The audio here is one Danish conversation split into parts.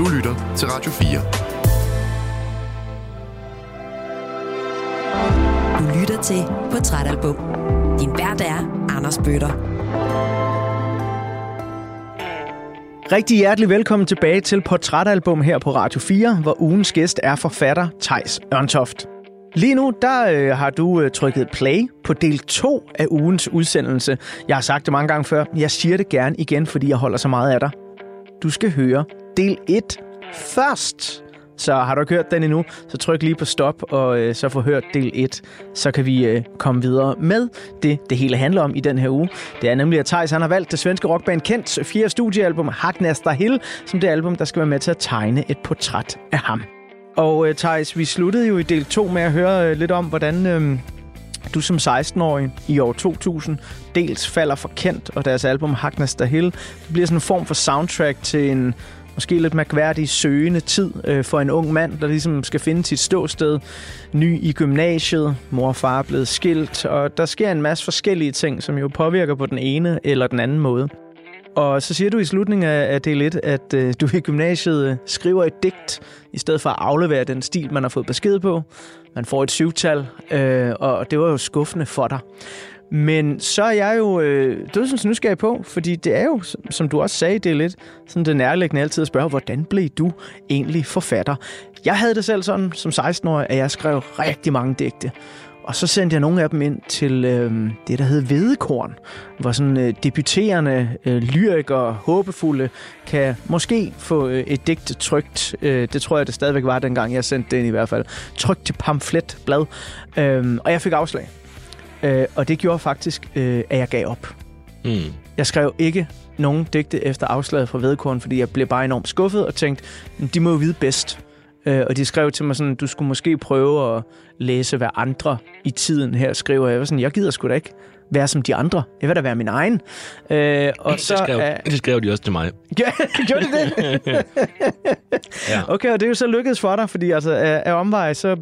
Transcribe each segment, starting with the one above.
Du lytter til Radio 4. Du lytter til Portrætalbum. Din vært er Anders Bøtter. Rigtig hjertelig velkommen tilbage til Portrætalbum her på Radio 4, hvor ugens gæst er forfatter Tejs Ørntoft. Lige nu, der øh, har du øh, trykket play på del 2 af ugens udsendelse. Jeg har sagt det mange gange før. Jeg siger det gerne igen, fordi jeg holder så meget af dig. Du skal høre del 1 først. Så har du ikke hørt den endnu, så tryk lige på stop, og øh, så få hørt del 1. Så kan vi øh, komme videre med det, det hele handler om i den her uge. Det er nemlig, at Thijs han har valgt det svenske rockband Kents fjerde studiealbum, Hagnasta Hill, som det album, der skal være med til at tegne et portræt af ham. Og øh, Thijs, vi sluttede jo i del 2 med at høre øh, lidt om, hvordan øh, du som 16-årig i år 2000 dels falder for Kent og deres album Hagnasta Hill. Det bliver sådan en form for soundtrack til en måske lidt mærkværdig søgende tid øh, for en ung mand, der ligesom skal finde sit ståsted. Ny i gymnasiet, mor og far er blevet skilt, og der sker en masse forskellige ting, som jo påvirker på den ene eller den anden måde. Og så siger du i slutningen af del 1, at øh, du i gymnasiet øh, skriver et digt, i stedet for at aflevere den stil, man har fået besked på. Man får et syvtal, øh, og det var jo skuffende for dig. Men så er jeg jo øh, dødsens nysgerrig på, fordi det er jo, som du også sagde, det er lidt sådan det nærliggende altid at spørge, hvordan blev du egentlig forfatter? Jeg havde det selv sådan som 16-årig, at jeg skrev rigtig mange digte. Og så sendte jeg nogle af dem ind til øh, det, der hed Vedekorn, hvor sådan øh, debuterende øh, lyrikere, håbefulde, kan måske få øh, et digt trygt. Øh, det tror jeg, det stadigvæk var, dengang jeg sendte det ind i hvert fald. Trygt til pamfletblad. Øh, og jeg fik afslag. Øh, og det gjorde faktisk, øh, at jeg gav op. Mm. Jeg skrev ikke nogen digte efter afslaget fra Vedekorn, fordi jeg blev bare enormt skuffet og tænkte, de må jo vide bedst. Øh, og de skrev til mig sådan, du skulle måske prøve at læse, hvad andre i tiden her skriver. Jeg var sådan, jeg gider sgu da ikke være som de andre. Jeg vil da være min egen. Øh, og det, så, skrev, uh, det skrev de også til mig. Ja, gjorde de det? ja. Okay, og det er jo så lykkedes for dig, fordi altså, af, af omvej, så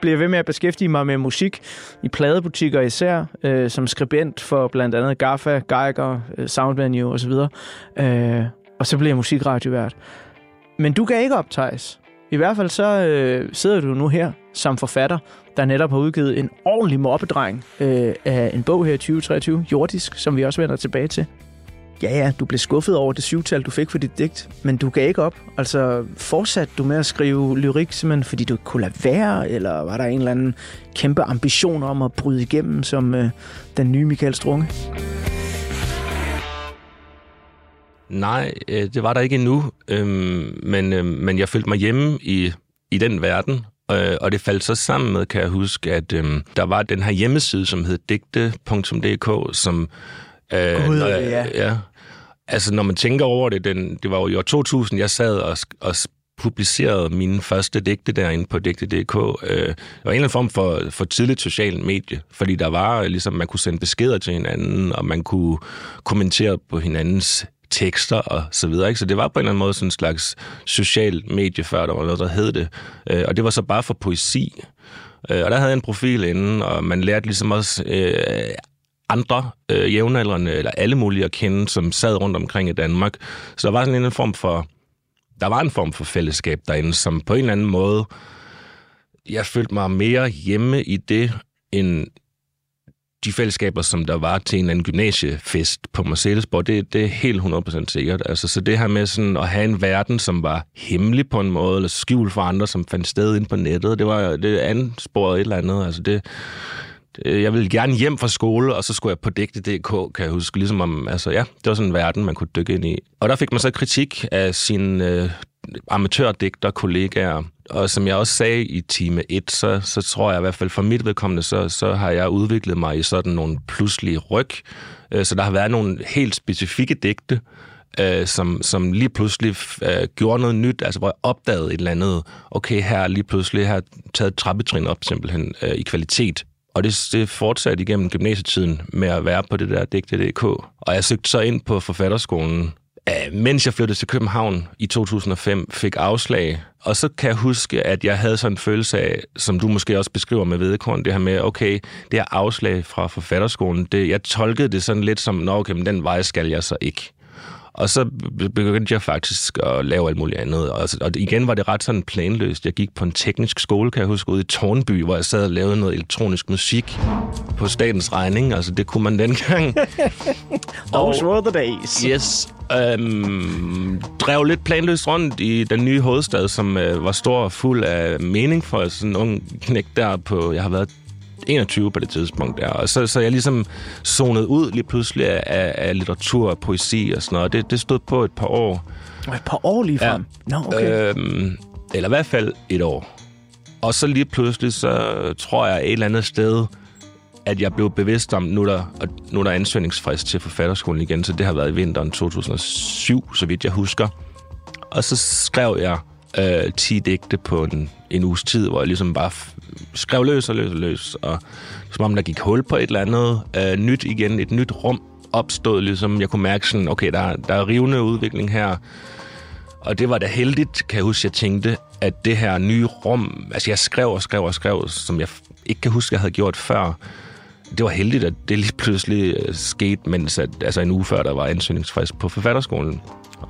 bliver ved med at beskæftige mig med musik i pladebutikker især, øh, som skribent for blandt andet Gaffa, Geiger, øh, Soundvenue osv. Øh, og så blev jeg musikradiovært. Men du kan ikke op, Thijs. I hvert fald så øh, sidder du nu her som forfatter, der netop har udgivet en ordentlig mobbedreng øh, af en bog her i 2023, Jordisk, som vi også vender tilbage til. Ja, ja, du blev skuffet over det syvtal, du fik for dit digt, men du gav ikke op. Altså, fortsatte du med at skrive lyrik, simpelthen fordi du ikke kunne lade være, eller var der en eller anden kæmpe ambition om at bryde igennem som øh, den nye Michael Strunge? Nej, øh, det var der ikke endnu, øhm, men, øhm, men jeg følte mig hjemme i, i den verden, øh, og det faldt så sammen med, kan jeg huske, at øhm, der var den her hjemmeside, som hed digte.dk, som... Øh, God, når jeg, ja. ja. Altså, når man tænker over det, den, det var jo i år 2000, jeg sad og, og publicerede mine første digte derinde på digte.dk. Øh, det var en eller anden form for, for tidligt social medie, fordi der var øh, ligesom, man kunne sende beskeder til hinanden, og man kunne kommentere på hinandens tekster og så videre. Ikke? Så det var på en eller anden måde sådan en slags social medie, før der var noget, der hed det. Øh, og det var så bare for poesi. Øh, og der havde jeg en profil inden, og man lærte ligesom også øh, andre øh, jævnaldrende, eller alle mulige at kende, som sad rundt omkring i Danmark. Så der var sådan en form for, der var en form for fællesskab derinde, som på en eller anden måde, jeg følte mig mere hjemme i det, end de fællesskaber, som der var til en eller anden gymnasiefest på Marcellesborg, det, det er helt 100% sikkert. Altså, så det her med sådan at have en verden, som var hemmelig på en måde, eller skjult for andre, som fandt sted ind på nettet, det var det ansporet et eller andet. Altså, det, Øh, jeg ville gerne hjem fra skole, og så skulle jeg på digte.dk, kan jeg huske, ligesom om, altså ja, det var sådan en verden, man kunne dykke ind i. Og der fik man så kritik af sine øh, amatørdigter kollegaer, og som jeg også sagde i time 1, så, så tror jeg i hvert fald for mit vedkommende, så, så har jeg udviklet mig i sådan nogle pludselige ryg. Øh, så der har været nogle helt specifikke digte, øh, som, som lige pludselig øh, gjorde noget nyt, altså hvor jeg opdagede et eller andet, okay, her lige pludselig har taget trappetrin op simpelthen øh, i kvalitet. Og det, det fortsatte igennem gymnasietiden med at være på det der digte.dk. Og jeg søgte så ind på forfatterskolen, Øh, mens jeg flyttede til København i 2005, fik afslag. Og så kan jeg huske, at jeg havde sådan en følelse af, som du måske også beskriver med vedkorn, det her med, okay, det her afslag fra forfatterskolen, det, jeg tolkede det sådan lidt som, nå okay, men den vej skal jeg så ikke. Og så begyndte jeg faktisk at lave alt muligt andet. Og, og igen var det ret sådan planløst. Jeg gik på en teknisk skole, kan jeg huske, ude i Tornby, hvor jeg sad og lavede noget elektronisk musik på statens regning. Altså, det kunne man dengang. Those were the days. Yes. Øhm, drev lidt planløst rundt i den nye hovedstad, som øh, var stor og fuld af mening for sådan en ung knæk der på... Jeg har været 21 på det tidspunkt der. Og så, så jeg ligesom zonet ud lige pludselig af, af litteratur og poesi og sådan noget. Det, det stod på et par år. Et par år lige frem? Ja. No, okay. Øhm, eller i hvert fald et år. Og så lige pludselig, så tror jeg et eller andet sted, at jeg blev bevidst om, nu er der, nu er der ansøgningsfrist til forfatterskolen igen, så det har været i vinteren 2007, så vidt jeg husker. Og så skrev jeg øh, 10 digte på en, en uges tid, hvor jeg ligesom bare skrev løs og løs og løs, og som om der gik hul på et eller andet øh, nyt igen, et nyt rum opstod, ligesom jeg kunne mærke sådan, okay, der, der er rivende udvikling her, og det var da heldigt, kan jeg huske, jeg tænkte, at det her nye rum, altså jeg skrev og skrev og skrev, som jeg ikke kan huske, jeg havde gjort før, det var heldigt, at det lige pludselig øh, skete, mens at, altså en uge før, der var ansøgningsfrist på forfatterskolen.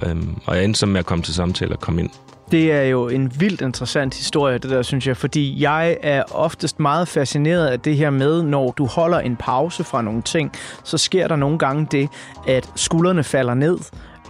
Øhm, og jeg endte så med at komme til samtale og komme ind. Det er jo en vildt interessant historie, det der, synes jeg, fordi jeg er oftest meget fascineret af det her med, når du holder en pause fra nogle ting, så sker der nogle gange det, at skuldrene falder ned,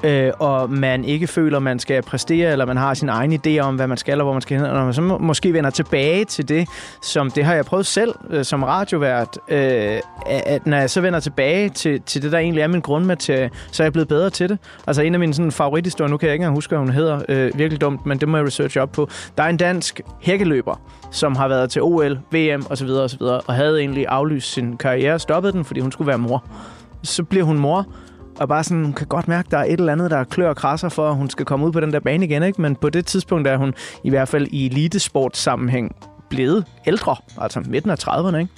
øh, og man ikke føler, man skal præstere, eller man har sin egen idé om, hvad man skal, og hvor man skal hen, og når man så måske vender tilbage til det, som det har jeg prøvet selv øh, som radiovært, øh, at når jeg så vender tilbage til, til det, der egentlig er min grundmaterie, så er jeg blevet bedre til det. Altså en af mine sådan, favorithistorier, nu kan jeg ikke engang huske, hvad hun hedder, øh, virkelig dumt, men det må jeg researche op på. Der er en dansk hækkeløber, som har været til OL, VM osv. osv., og havde egentlig aflyst sin karriere, stoppet den, fordi hun skulle være mor. Så bliver hun mor, og bare sådan, hun kan godt mærke, at der er et eller andet, der klør og krasser for, at hun skal komme ud på den der bane igen. Ikke? Men på det tidspunkt er hun i hvert fald i elitesportssammenhæng blevet ældre, altså midten af 30'erne. Ikke?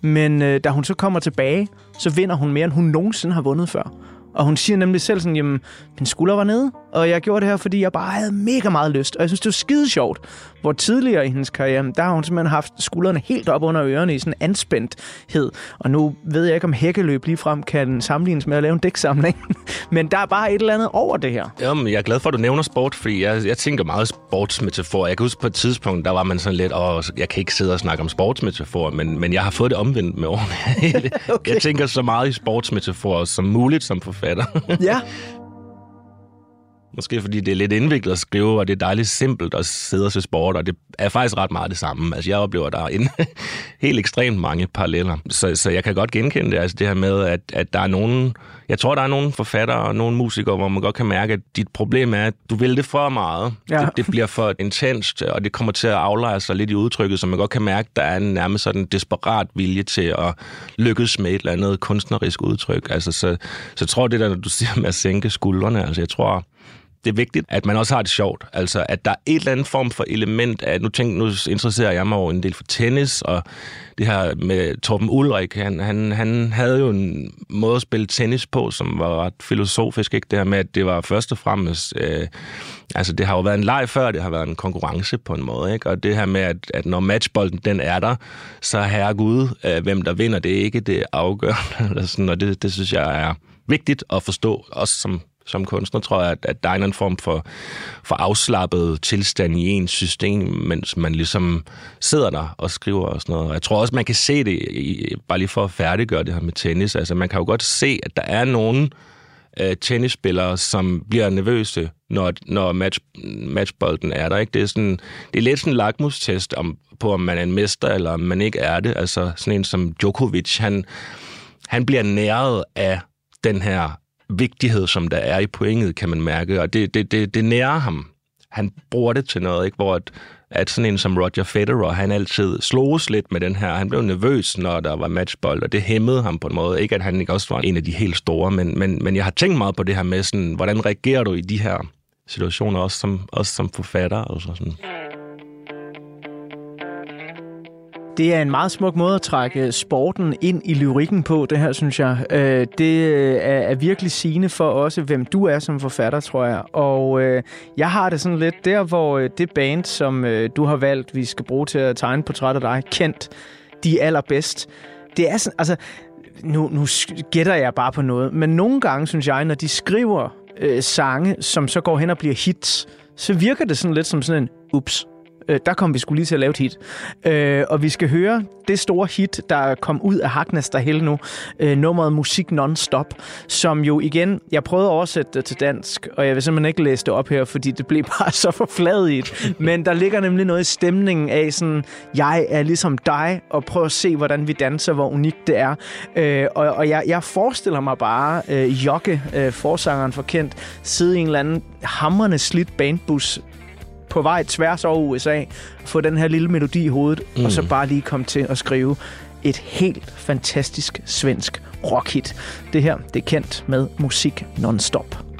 Men øh, da hun så kommer tilbage, så vinder hun mere, end hun nogensinde har vundet før. Og hun siger nemlig selv sådan, jamen, min skulder var nede, og jeg gjorde det her, fordi jeg bare havde mega meget lyst. Og jeg synes, det var skide sjovt, hvor tidligere i hendes karriere, der har hun simpelthen haft skuldrene helt op under ørerne i sådan en anspændthed. Og nu ved jeg ikke, om hækkeløb frem kan sammenlignes med at lave en dæksamling. Men der er bare et eller andet over det her. Jamen, jeg er glad for, at du nævner sport, fordi jeg, jeg tænker meget sportsmetafor. Jeg kan huske på et tidspunkt, der var man sådan lidt, åh, jeg kan ikke sidde og snakke om sportsmetafor, men, men jeg har fået det omvendt med årene. okay. Jeg tænker så meget i sportsmetafor som muligt som forfatter. ja, Måske fordi det er lidt indviklet at skrive, og det er dejligt simpelt at sidde og se sport, og det er faktisk ret meget det samme. Altså, jeg oplever, der er en, helt ekstremt mange paralleller. Så, så jeg kan godt genkende det, altså det her med, at, at der er nogen... Jeg tror, der er nogle forfattere og nogle musikere, hvor man godt kan mærke, at dit problem er, at du vil det for meget. Ja. Det, det bliver for intenst, og det kommer til at aflejre sig lidt i udtrykket, så man godt kan mærke, at der er en nærmest sådan desperat vilje til at lykkes med et eller andet kunstnerisk udtryk. Altså, så, så jeg tror, det der, du siger med at sænke skuldrene, altså jeg tror, det er vigtigt, at man også har det sjovt. Altså, at der er et eller andet form for element af... Nu, tænk, nu interesserer jeg mig over en del for tennis, og det her med Torben Ulrik, han, han, han havde jo en måde at spille tennis på, som var ret filosofisk, ikke? Det her med, at det var først og fremmest... Øh, altså, det har jo været en leg før, det har været en konkurrence på en måde, ikke? Og det her med, at, at når matchbolden den er der, så herre Gud, øh, hvem der vinder, det er ikke det afgørende. Eller sådan, og det, det synes jeg er vigtigt at forstå, også som som kunstner, tror jeg, at, at der er en form for, for afslappet tilstand i ens system, mens man ligesom sidder der og skriver og sådan noget. Og jeg tror også, man kan se det, i, bare lige for at færdiggøre det her med tennis. Altså, man kan jo godt se, at der er nogen øh, tennisspillere, som bliver nervøse, når, når match, matchbolden er der. Ikke? Det, er sådan, det er lidt sådan en lakmustest om, på, om man er en mester, eller om man ikke er det. Altså sådan en som Djokovic, han, han bliver næret af den her vigtighed, som der er i pointet, kan man mærke, og det, det, det, det nærer ham. Han bruger det til noget, ikke? hvor at, at sådan en som Roger Federer, han altid sloges lidt med den her. Han blev nervøs, når der var matchbold, og det hæmmede ham på en måde. Ikke at han ikke også var en af de helt store, men, men, men jeg har tænkt meget på det her med, sådan, hvordan reagerer du i de her situationer, også som, også som forfatter? Og sådan. Det er en meget smuk måde at trække øh, sporten ind i lyrikken på, det her, synes jeg. Øh, det øh, er virkelig sigende for også, hvem du er som forfatter, tror jeg. Og øh, jeg har det sådan lidt der, hvor øh, det band, som du har valgt, vi skal bruge til at tegne portræt af dig, kendt de allerbedst. Det er sådan, altså, nu, nu gætter jeg bare på noget, men nogle gange synes jeg, når de skriver øh, sange, som så går hen og bliver hits, så virker det sådan lidt som sådan en, ups, Øh, der kom vi skulle lige til at lave et hit. Øh, og vi skal høre det store hit, der kom ud af Hagnas der hele nu. Øh, nummeret Musik Non-Stop, som jo igen, jeg prøvede at oversætte det til dansk, og jeg vil simpelthen ikke læse det op her, fordi det blev bare så forfladigt. Men der ligger nemlig noget i stemningen af sådan, jeg er ligesom dig, og prøv at se, hvordan vi danser, hvor unikt det er. Øh, og og jeg, jeg forestiller mig bare øh, Jokke, øh, forsangeren for Kent, sidde i en eller anden hammerne slidt bandbus på vej tværs over USA, få den her lille melodi i hovedet, mm. og så mm. bare lige komme til at skrive et helt fantastisk svensk rockhit. Det her, det er kendt med musik non-stop.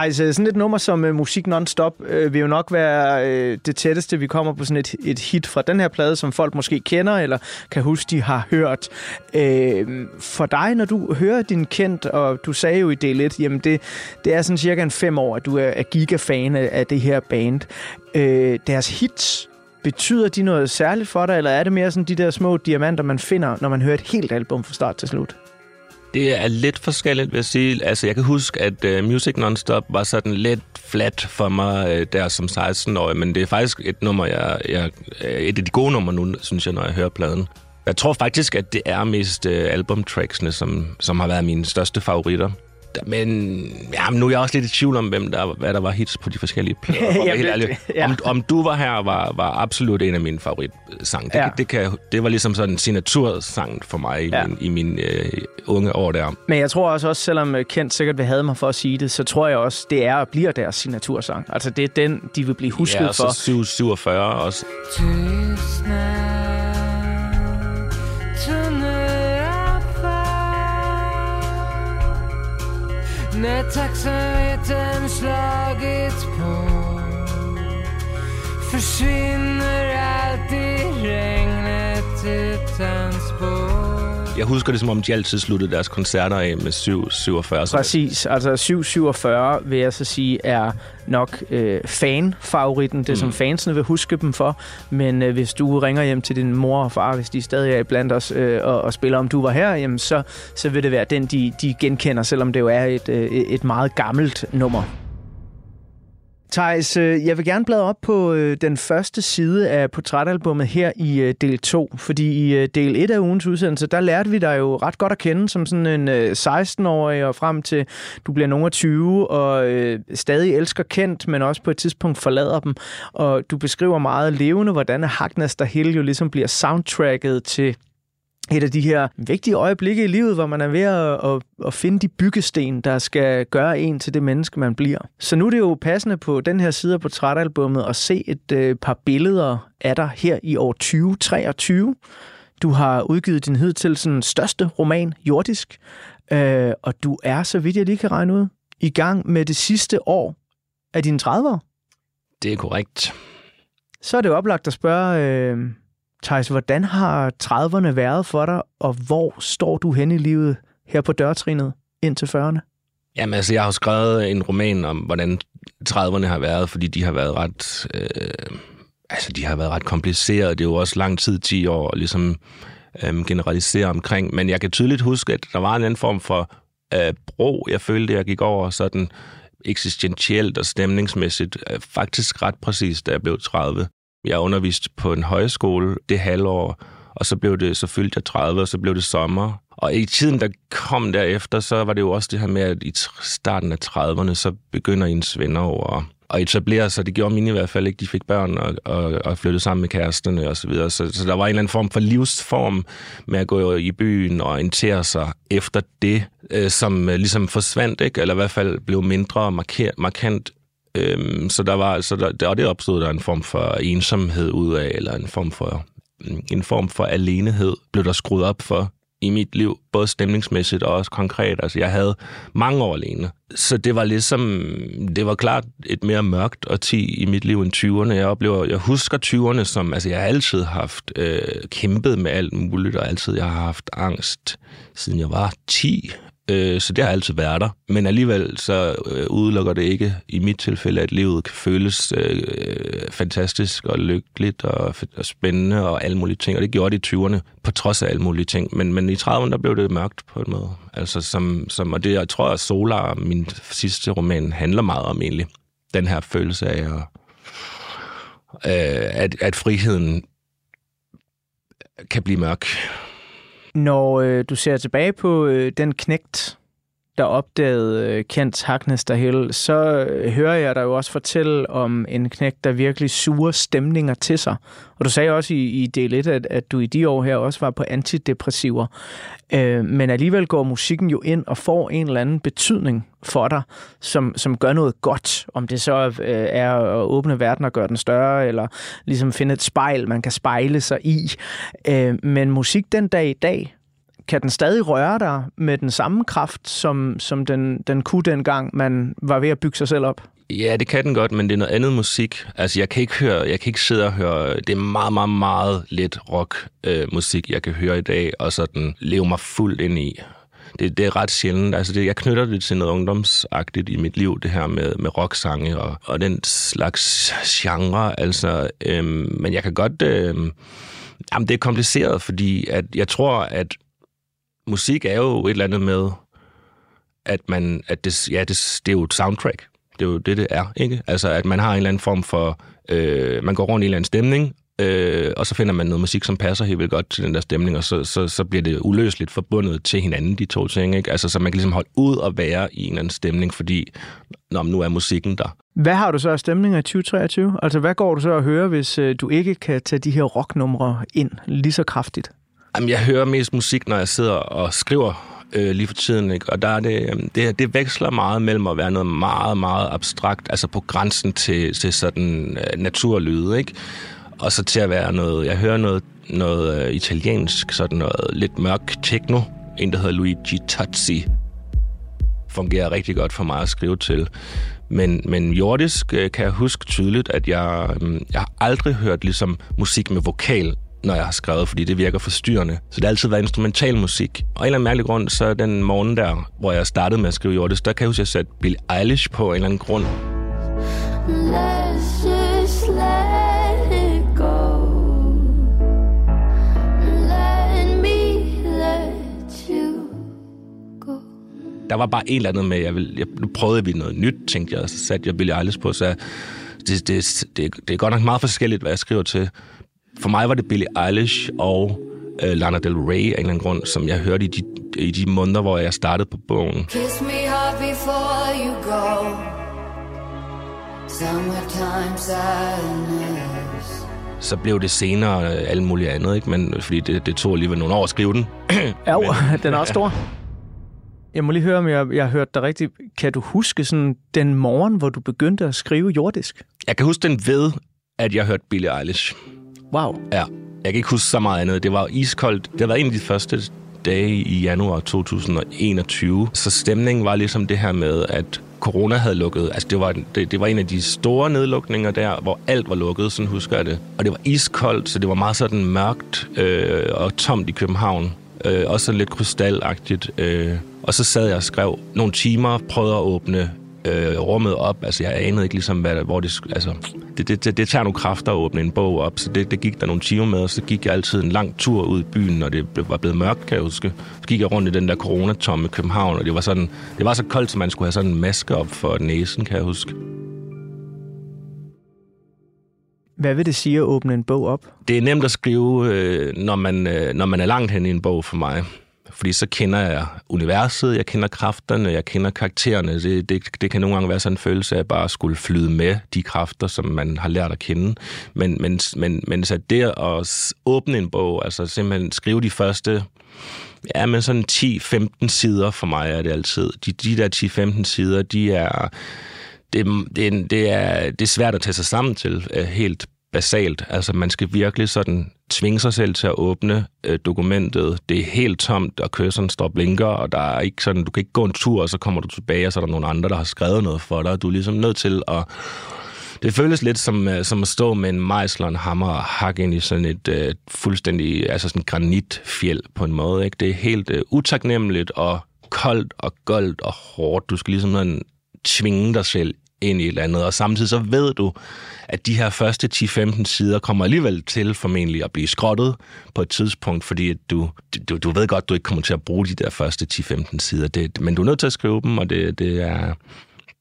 Thijs, øh, sådan et nummer som uh, Musik Non-Stop uh, vil jo nok være uh, det tætteste, vi kommer på sådan et, et hit fra den her plade, som folk måske kender, eller kan huske, de har hørt. Uh, for dig, når du hører din kendt, og du sagde jo i del 1, jamen det, det er sådan cirka en fem år, at du er, er gigafan af, af det her band. Uh, deres hits, betyder de noget særligt for dig, eller er det mere sådan de der små diamanter, man finder, når man hører et helt album fra start til slut? Det er lidt forskelligt, vil jeg sige. Altså, jeg kan huske, at uh, Music Nonstop var sådan lidt flat for mig uh, der som 16-årig, men det er faktisk et nummer, jeg, jeg, øh, et af de gode numre nu, synes jeg, når jeg hører pladen. Jeg tror faktisk, at det er mest uh, albumtracksene, som, som har været mine største favoritter. Men ja, nu er jeg også lidt i tvivl om, hvem der, hvad der var hits på de forskellige plader. helt ærlig. Ja. Om, om Du var her, var, var absolut en af mine favoritsange. Det, ja. det, kan, det var ligesom sådan en signatursang for mig ja. i min, i min øh, unge år der. Men jeg tror også, også selvom øh, Kent sikkert vil have mig for at sige det, så tror jeg også, det er og bliver deres signatursang. Altså det er den, de vil blive husket ja, for. Ja, så 47 også. När slagit på Försvinner allt i regnet utan spår. Jeg husker det, som om de altid sluttede deres koncerter af med 747. Præcis. Altså 747 vil jeg så sige er nok øh, fan-favoritten. Det, mm. som fansene vil huske dem for. Men øh, hvis du ringer hjem til din mor og far, hvis de stadig er blandt os øh, og, og spiller, om du var her, jamen, så, så vil det være den, de, de genkender, selvom det jo er et, øh, et meget gammelt nummer. Thijs, øh, jeg vil gerne bladre op på øh, den første side af portrætalbummet her i øh, del 2, fordi i del 1 af ugens udsendelse, der lærte vi dig jo ret godt at kende som sådan en 16-årig og frem til du bliver nogen 20 og stadig elsker kendt, men også på et tidspunkt forlader dem. Og du beskriver meget levende, hvordan Hagnas der hele jo ligesom bliver soundtracket til et af de her vigtige øjeblikke i livet, hvor man er ved at, at, at finde de byggesten, der skal gøre en til det menneske, man bliver. Så nu er det jo passende på den her side af portrætalbummet at se et øh, par billeder af dig her i år 2023. Du har udgivet din hidtil sådan største roman, Jordisk, øh, og du er, så vidt jeg lige kan regne ud, i gang med det sidste år af dine 30'ere. Det er korrekt. Så er det oplagt at spørge, øh, Thijs, hvordan har 30'erne været for dig, og hvor står du hen i livet her på dørtrinet ind til 40'erne? Jamen altså, jeg har skrevet en roman om, hvordan 30'erne har været, fordi de har været ret... Øh, altså, de har været ret komplicerede. Det er jo også lang tid, 10 år, at ligesom øh, generalisere omkring. Men jeg kan tydeligt huske, at der var en anden form for øh, bro, jeg følte, jeg gik over sådan eksistentielt og stemningsmæssigt, øh, faktisk ret præcis, da jeg blev 30. Jeg underviste på en højskole det halvår, og så blev det, så fyldte jeg 30, og så blev det sommer. Og i tiden, der kom derefter, så var det jo også det her med, at i starten af 30'erne, så begynder ens venner over at etablere sig. Det gjorde mine i hvert fald ikke. De fik børn og, og, og flyttede sammen med kæresterne og så videre. Så, så der var en eller anden form for livsform med at gå i byen og orientere sig efter det, øh, som øh, ligesom forsvandt, ikke? eller i hvert fald blev mindre marker, markant Øhm, så der var, så der, og det opstod der en form for ensomhed ud af, eller en form for, mm, en form for alenehed, blev der skruet op for i mit liv, både stemningsmæssigt og også konkret. Altså, jeg havde mange år alene. Så det var ligesom, det var klart et mere mørkt årti i mit liv end 20'erne. Jeg oplever, jeg husker 20'erne som, altså jeg har altid haft øh, kæmpet med alt muligt, og altid jeg har haft angst, siden jeg var 10 øh, så det har altid været der. Men alligevel så øh, udelukker det ikke i mit tilfælde, at livet kan føles øh, fantastisk og lykkeligt og, og spændende og alle mulige ting. Og det gjorde det i 20'erne, på trods af alle mulige ting. Men, men i 30'erne, der blev det mørkt på en måde. Altså som, som, og det, jeg tror, at Solar, min sidste roman, handler meget om egentlig. Den her følelse af, at, øh, at, at friheden kan blive mørk. Når øh, du ser tilbage på øh, den knægt, der opdagede øh, Kent Hagnes Hill, så øh, hører jeg dig jo også fortælle om en knægt, der virkelig suger stemninger til sig. Og du sagde også i, i del 1, at, at du i de år her også var på antidepressiver. Øh, men alligevel går musikken jo ind og får en eller anden betydning for dig, som, som gør noget godt. Om det så øh, er at åbne verden og gøre den større, eller ligesom finde et spejl, man kan spejle sig i. Øh, men musik den dag i dag, kan den stadig røre dig med den samme kraft, som, som den, den kunne dengang, man var ved at bygge sig selv op? Ja, det kan den godt, men det er noget andet musik. Altså, jeg kan ikke høre, jeg kan ikke sidde og høre, det er meget, meget, meget let rock øh, musik, jeg kan høre i dag, og sådan leve mig fuldt ind i. Det, det er ret sjældent. Altså, det, jeg knytter det til noget ungdomsagtigt i mit liv, det her med, med rocksange og, og den slags genre. Altså, øhm, men jeg kan godt... Øhm, jamen, det er kompliceret, fordi at jeg tror, at musik er jo et eller andet med, at man, at det, ja, det, det er jo et soundtrack. Det er jo det, det er, ikke? Altså, at man har en eller anden form for, øh, man går rundt i en eller anden stemning, øh, og så finder man noget musik, som passer helt vildt godt til den der stemning, og så, så, så bliver det uløseligt forbundet til hinanden, de to ting, ikke? Altså, så man kan ligesom holde ud og være i en eller anden stemning, fordi når nu er musikken der. Hvad har du så af stemninger i 2023? Altså, hvad går du så at høre, hvis øh, du ikke kan tage de her rocknumre ind lige så kraftigt? Jamen, jeg hører mest musik, når jeg sidder og skriver øh, lige for tiden, ikke? og der er det, øhm, det, det veksler meget mellem at være noget meget, meget abstrakt, altså på grænsen til, til sådan øh, naturlyde, ikke? og så til at være noget, jeg hører noget, noget øh, italiensk, sådan noget lidt mørk techno, en der hedder Luigi Tazzi, fungerer rigtig godt for mig at skrive til. Men, men jordisk øh, kan jeg huske tydeligt, at jeg, øh, jeg har aldrig hørt ligesom musik med vokal når jeg har skrevet, fordi det virker forstyrrende. Så det har altid været instrumental musik. Og en eller anden mærkelig grund, så den morgen der, hvor jeg startede med at skrive Jordes, der kan jeg huske, at jeg satte Bill Eilish på en eller anden grund. Let's just let it go. Der var bare et eller andet med, jeg vil, jeg, nu prøvede vi noget nyt, tænkte jeg, og så satte jeg Billie Eilish på, så det, det, det, det er godt nok meget forskelligt, hvad jeg skriver til. For mig var det Billie Eilish og øh, Lana Del Rey af en eller anden grund, som jeg hørte i de, i de måneder, hvor jeg startede på bogen. Kiss me hard before you go. Summertime sadness. Så blev det senere øh, alt muligt andet, ikke? Men, fordi det, det tog alligevel nogle år at skrive den. Ja, den er også stor. Jeg må lige høre, om jeg, jeg har hørt dig rigtigt. Kan du huske sådan den morgen, hvor du begyndte at skrive jordisk? Jeg kan huske den ved, at jeg hørte Billie Eilish. Wow. Ja, jeg kan ikke huske så meget andet. Det var iskoldt. Det var en af de første dage i januar 2021. Så stemningen var ligesom det her med, at corona havde lukket. Altså, det var, det, det var en af de store nedlukninger der, hvor alt var lukket, sådan husker jeg det. Og det var iskoldt, så det var meget sådan mørkt øh, og tomt i København. Øh, også sådan lidt krystalagtigt. Øh. Og så sad jeg og skrev nogle timer, prøvede at åbne øh, rummet op. Altså, jeg anede ikke ligesom, hvad, hvor det... Altså, det, det, det, det tager nogle kræfter at åbne en bog op, så det, det gik der nogle timer med, og så gik jeg altid en lang tur ud i byen, når det var blevet mørkt, kan jeg huske. Så gik jeg rundt i den der coronatomme København, og det var, sådan, det var så koldt, at man skulle have sådan en maske op for næsen, kan jeg huske. Hvad vil det sige at åbne en bog op? Det er nemt at skrive, øh, når, man, øh, når man er langt hen i en bog for mig. Fordi så kender jeg universet, jeg kender kræfterne, jeg kender karaktererne. Det, det, det kan nogle gange være sådan en følelse af bare at skulle flyde med de kræfter, som man har lært at kende. Men, men, men, men så det at åbne en bog, altså simpelthen skrive de første Ja, men sådan 10-15 sider for mig er det altid. De, de der 10-15 sider, de er, det, det, det, er, det er svært at tage sig sammen til, øh, helt basalt. Altså, man skal virkelig sådan tvinge sig selv til at åbne øh, dokumentet. Det er helt tomt, og kørseren står og blinker, og der er ikke sådan, du kan ikke gå en tur, og så kommer du tilbage, og så er der nogle andre, der har skrevet noget for dig. Du er ligesom nødt til at det føles lidt som, øh, som at stå med en mejsel og en hammer og hakke ind i sådan et øh, fuldstændig, altså sådan granitfjeld på en måde. Ikke? Det er helt øh, utaknemmeligt og koldt og goldt og hårdt. Du skal ligesom sådan tvinge dig selv ind i et eller andet, og samtidig så ved du, at de her første 10-15 sider kommer alligevel til formentlig at blive skrottet på et tidspunkt, fordi du, du, du ved godt, du ikke kommer til at bruge de der første 10-15 sider, det, men du er nødt til at skrive dem, og det, det er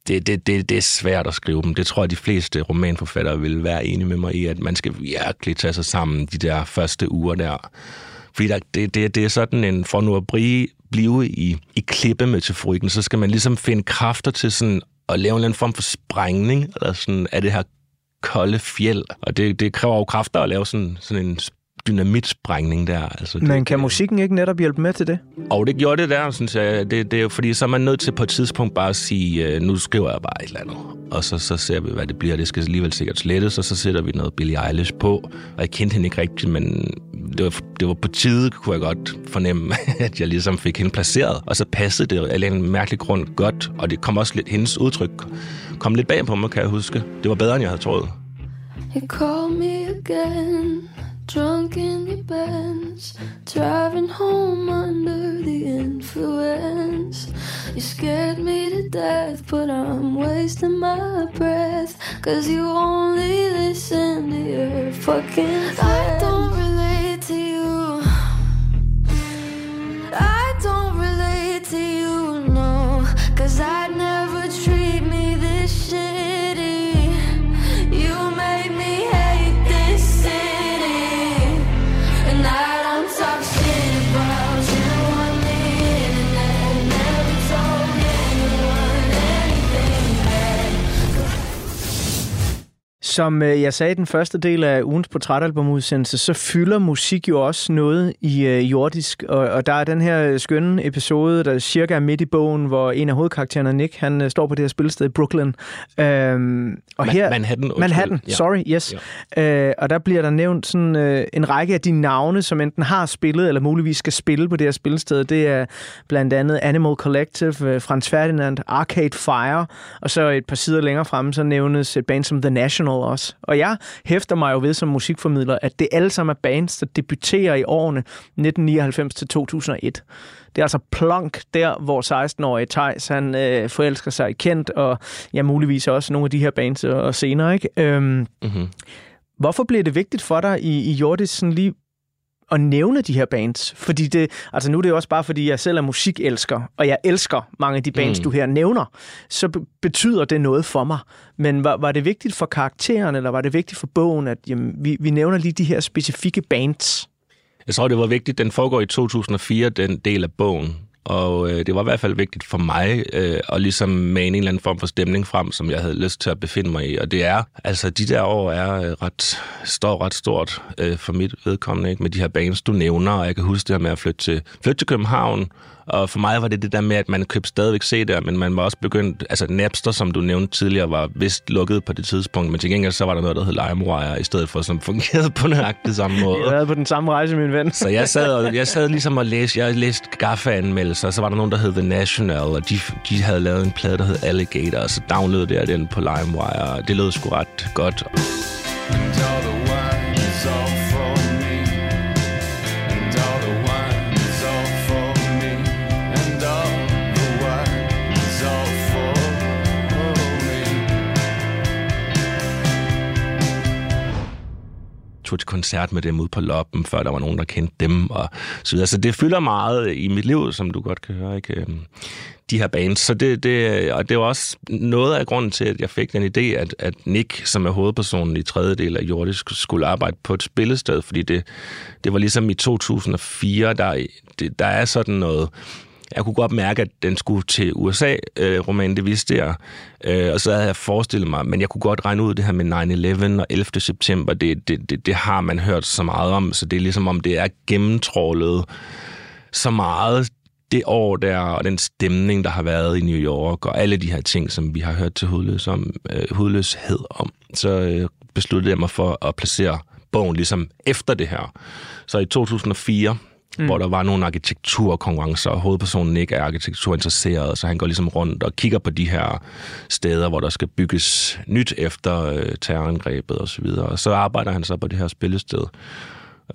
det, det, det, det er svært at skrive dem. Det tror jeg, de fleste romanforfattere vil være enige med mig i, at man skal virkelig tage sig sammen de der første uger der. Fordi der, det, det, det er sådan en, for nu at blive, blive i, i klippemetaforien, så skal man ligesom finde kræfter til sådan at lave en eller anden form for sprængning, eller sådan af det her kolde fjeld. Og det, det kræver jo kræfter at lave sådan, sådan en dynamitsprængning der. Altså, det, Men kan musikken ikke netop hjælpe med til det? og det gjorde det der, synes jeg. Det, det er jo fordi, så er man nødt til på et tidspunkt bare at sige, øh, nu skriver jeg bare et eller andet. Og så, så ser vi, hvad det bliver. Det skal alligevel sikkert slettes, og så sætter vi noget Billie Eilish på. Og jeg kendte hende ikke rigtigt, men det var, det var på tide, kunne jeg godt fornemme, at jeg ligesom fik hende placeret. Og så passede det af en mærkelig grund godt. Og det kom også lidt, hendes udtryk kom lidt bag på mig, kan jeg huske. Det var bedre, end jeg havde troet. You call me again, drunk in the Benz, driving home under the influence. You scared me to death, but I'm wasting my breath, cause you only listen to your fucking friends. I don't relate to you. I don't relate to you, no, cause I'd never treat Som øh, jeg sagde i den første del af ugens portrætalbumudsendelse, så fylder musik jo også noget i øh, jordisk. Og, og der er den her skønne episode, der cirka er midt i bogen, hvor en af hovedkaraktererne, Nick, han øh, står på det her spilsted i Brooklyn. Øhm, og her, Manhattan, undskyld. Manhattan, Ja. sorry, yes. Øh, og der bliver der nævnt sådan, øh, en række af de navne, som enten har spillet, eller muligvis skal spille på det her spilsted. Det er blandt andet Animal Collective, øh, Frans Ferdinand, Arcade Fire, og så et par sider længere fremme, så nævnes et band som The National også. Og jeg hæfter mig jo ved som musikformidler, at det alle sammen er bands, der debuterer i årene 1999 til 2001. Det er altså plonk der, hvor 16-årige Thijs, han øh, forelsker sig i Kent, og ja, muligvis også nogle af de her bands og, og senere, ikke? Øhm, Mm-hmm. Hvorfor blev det vigtigt for dig i, i Jordis sådan lige at nævne de her bands? Fordi det, altså nu er det jo også bare, fordi jeg selv er musikelsker, og jeg elsker mange af de bands, Mm. du her nævner, så be- betyder det noget for mig. Men var, var det vigtigt for karakteren, eller var det vigtigt for bogen, at jamen, vi, vi nævner lige de her specifikke bands? Jeg tror, det var vigtigt. Den foregår i 2004, den del af bogen. Og øh, det var i hvert fald vigtigt for mig øh, at ligesom mane en eller anden form for stemning frem, som jeg havde lyst til at befinde mig i. Og det er, altså de der år er øh, ret, står ret stort øh, for mit vedkommende, ikke? med de her bands, du nævner. Og jeg kan huske det her med at flytte til, flytte til København. Og for mig var det det der med, at man købte stadigvæk CD'er, men man var også begyndt... Altså Napster, som du nævnte tidligere, var vist lukket på det tidspunkt, men til gengæld så var der noget, der hed LimeWire, i stedet for, som fungerede på nøjagtig samme måde. Jeg har været på den samme rejse, min ven. Så jeg sad, og, jeg sad ligesom og læste, jeg læste Gaffa-anmeldelser, og så var der nogen, der hed The National, og de, de havde lavet en plade, der hed Alligator, og så downloadede jeg den på LimeWire, og det lød sgu ret godt. The tog til koncert med dem ude på loppen, før der var nogen, der kendte dem, og så videre. Så det fylder meget i mit liv, som du godt kan høre, ikke? Øhm, de her bands. Så det, det, og det var også noget af grunden til, at jeg fik den idé, at, at Nick, som er hovedpersonen i tredje del af Jordisk, skulle arbejde på et spillested, fordi det, det var ligesom i 2004, der, det, der er sådan noget jeg kunne godt mærke, at den skulle til USA, øh, romanen, det vidste jeg. Øh, og så havde jeg forestillet mig, men jeg kunne godt regne ud det her med 9-11 og 11. september, det, det, det, det har man hørt så meget om, så det er ligesom om, det er gennemtrålet så meget det år der, og den stemning, der har været i New York, og alle de her ting, som vi har hørt til hudløs om, øh, hudløshed om, så øh, besluttede jeg mig for at placere bogen ligesom efter det her. Så i 2004, mm. hvor der var nogle arkitekturkonkurrencer, og hovedpersonen ikke er arkitekturinteresseret, så han går ligesom rundt og kigger på de her steder, hvor der skal bygges nyt efter øh, terrorangrebet og så videre. Og så arbejder han så på det her spillested.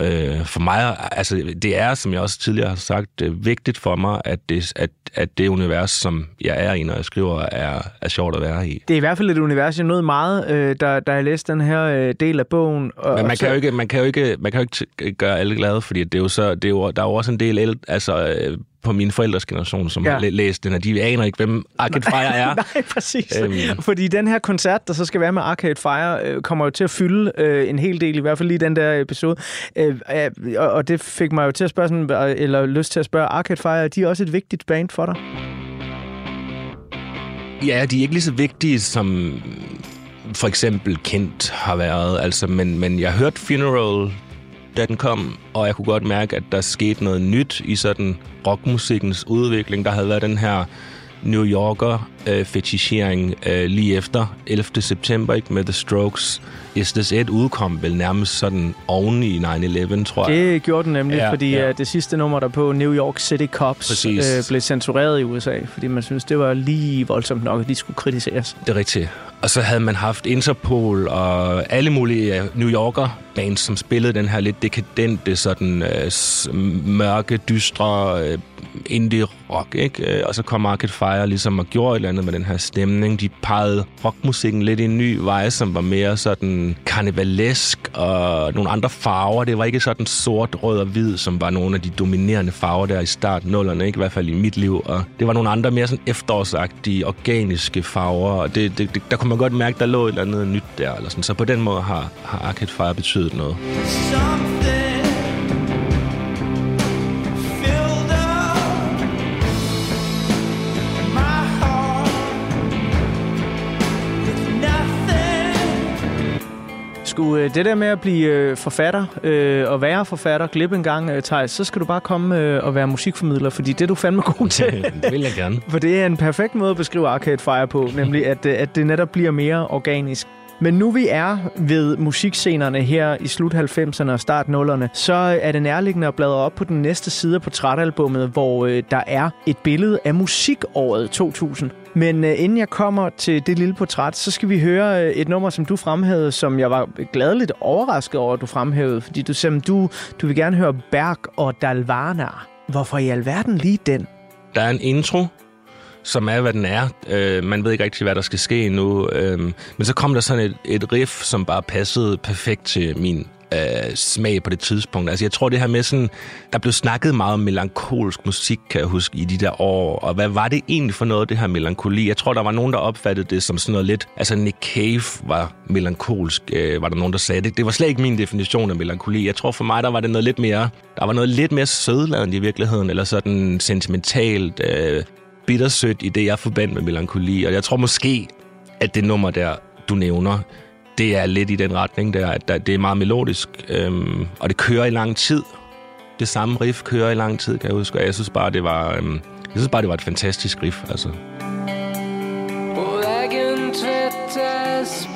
Øh, for mig, altså det er, som jeg også tidligere har sagt, øh, vigtigt for mig, at det, at, at det univers, som jeg er i, når jeg skriver, er, er sjovt at være i. Det er i hvert fald et univers, jeg nåede meget, øh, da, da jeg læste den her øh, del af bogen. Og, Men man og kan, jo ikke, man kan jo ikke, man kan jo ikke gøre alle glade, fordi det er jo så, det er jo, der er jo også en del el, altså, øh, på min forældres generation, som Ja. har læ- læst den, og de aner ikke, hvem Arcade Fire er. Nej, præcis. Øhm. Fordi den her koncert, der så skal være med Arcade Fire, øh, kommer jo til at fylde øh, en hel del, i hvert fald lige den der episode. Øh, øh, og, det fik mig jo til at spørge, sådan, eller lyst til at spørge, Arcade Fire, er de også et vigtigt band for dig? Ja, de er ikke lige så vigtige, som for eksempel Kent har været, altså, men, men jeg hørte Funeral, da den kom, og jeg kunne godt mærke, at der skete noget nyt i sådan rockmusikkens udvikling. Der havde været den her New Yorker øh, fetichering øh, lige efter 11. september, ikke med The Strokes. Is This It udkom vel nærmest sådan oven i 9-11, tror jeg. Det gjorde den nemlig, ja, fordi ja. Uh, det sidste nummer der på New York City Cops Præcis. øh, blev censureret i USA, fordi man synes det var lige voldsomt nok, at de skulle kritiseres. Det er rigtigt. Og så havde man haft Interpol og alle mulige øh, New Yorker bands, som spillede den her lidt dekadente, sådan øh, mørke, dystre øh, indie-rock, ikke? Øh, og så kom Arcade Fire ligesom og gjorde et eller andet med den her stemning. De pegede rockmusikken lidt i en ny vej, som var mere sådan karnevalesk og nogle andre farver. Det var ikke sådan sort, rød og hvid, som var nogle af de dominerende farver der i start nullerne, ikke? i hvert fald i mit liv. Og det var nogle andre mere sådan efterårsagtige, organiske farver, og det, det, det, der kunne man godt mærke, der lå et eller andet nyt der. Eller sådan. Så på den måde har, har Arcade Fire betydet noget. Something Skulle øh, det der med at blive øh, forfatter øh, og være forfatter glippe en gang, øh, Thijs, så skal du bare komme øh, og være musikformidler, fordi det er du fandme god til. det vil jeg gerne. For det er en perfekt måde at beskrive Arcade Fire på, nemlig at, at det netop bliver mere organisk. Men nu vi er ved musikscenerne her i slut 90'erne og start 0'erne, så er det nærliggende at bladre op på den næste side af portrætalbummet, hvor øh, der er et billede af musikåret 2000. Men øh, inden jeg kommer til det lille portræt, så skal vi høre øh, et nummer, som du fremhævede, som jeg var gladeligt overrasket over, at du fremhævede. Fordi du sagde, du, du vil gerne høre Berg og Dalvana. Hvorfor i alverden lige den? Der er en intro, som er, hvad den er. Øh, man ved ikke rigtig, hvad der skal ske endnu. Øh, men så kom der sådan et, et riff, som bare passede perfekt til min øh, smag på det tidspunkt. Altså, jeg tror, det her med sådan... Der blev snakket meget om melankolsk musik, kan jeg huske, i de der år. Og hvad var det egentlig for noget, det her melankoli? Jeg tror, der var nogen, der opfattede det som sådan noget lidt... Altså, Nick Cave var melankolsk, øh, var der nogen, der sagde det. Det var slet ikke min definition af melankoli. Jeg tror, for mig, der var det noget lidt mere... Der var noget lidt mere sødladende i virkeligheden, eller sådan sentimentalt... Øh, bittersødt i det, jeg forbandt med melankoli. Og jeg tror måske, at det nummer der, du nævner, det er lidt i den retning der, at der, det er meget melodisk, øhm, og det kører i lang tid. Det samme riff kører i lang tid, kan jeg huske, og jeg synes bare, det var, øhm, jeg synes bare, det var et fantastisk riff, altså. På vägen tvättas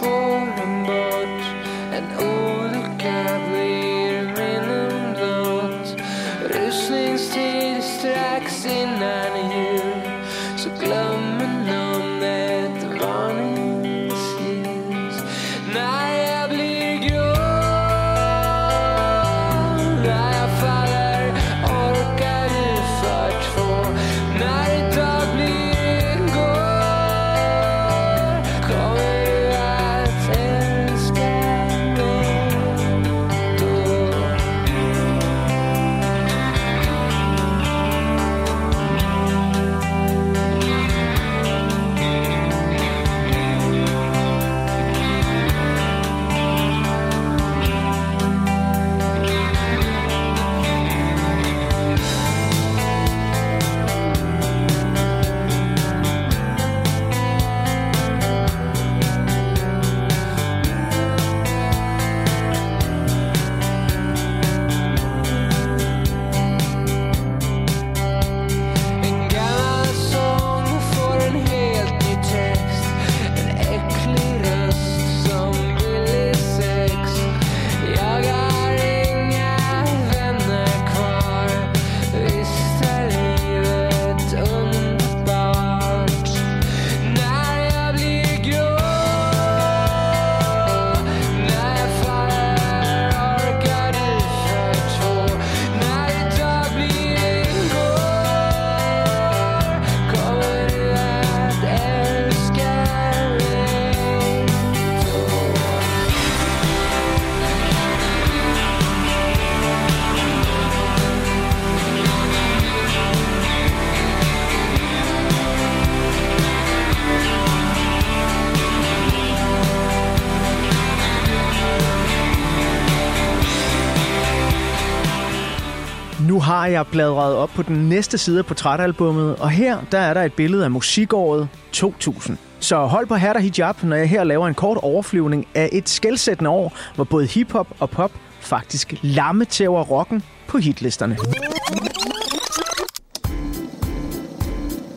har jeg bladret op på den næste side af portrætalbummet, og her der er der et billede af musikåret 2000. Så hold på hat og hijab, når jeg her laver en kort overflyvning af et skældsættende år, hvor både hiphop og pop faktisk lammetæver rocken på hitlisterne.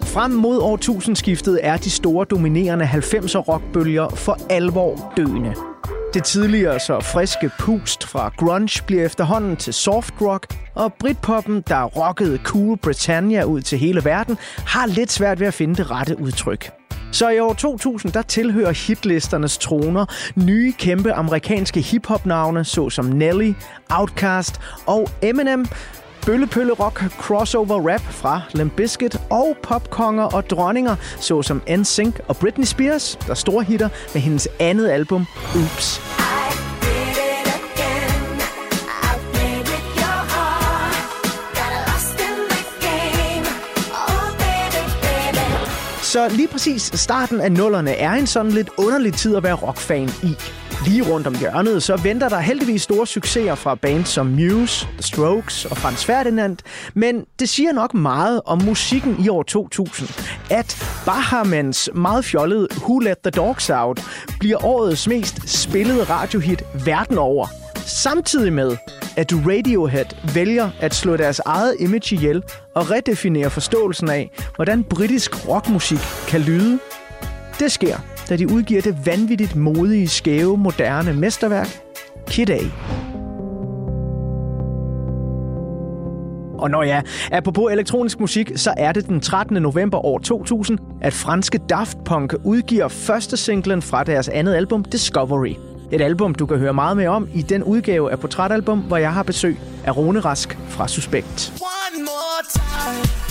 Frem mod årtusindskiftet er de store dominerende 90'er rockbølger for alvor døende. Det tidligere så friske pust fra grunge bliver efterhånden til soft rock, og Britpoppen, der rockede Cool Britannia ud til hele verden, har lidt svært ved at finde det rette udtryk. Så i år 2000, der tilhører hitlisternes troner nye kæmpe amerikanske hiphop-navne, såsom Nelly, Outkast og Eminem, bøllepølle rock, crossover rap fra Limp Bizkit og popkonger og dronninger, såsom NSYNC og Britney Spears, der store hitter med hendes andet album, Oops. I it your heart. Got game. Oh, baby, baby. Så lige præcis starten af nullerne er en sådan lidt underlig tid at være rockfan i. Lige rundt om hjørnet, så venter der heldigvis store succeser fra bands som Muse, The Strokes og Franz Ferdinand, men det siger nok meget om musikken i år 2000, at Bahamans meget fjollede Who Let The Dogs Out bliver årets mest spillede radiohit verden over. Samtidig med, at Radiohead vælger at slå deres eget image ihjel og redefinere forståelsen af, hvordan britisk rockmusik kan lyde. Det sker, da de udgiver det vanvittigt modige, skæve, moderne mesterværk, Kid A. Og når ja, apropos elektronisk musik, så er det den 13. november år 2000, at franske Daft Punk udgiver første singlen fra deres andet album, Discovery. Et album, du kan høre meget mere om i den udgave af Portrætalbum, hvor jeg har besøg af Rune Rask fra Suspekt. One more time.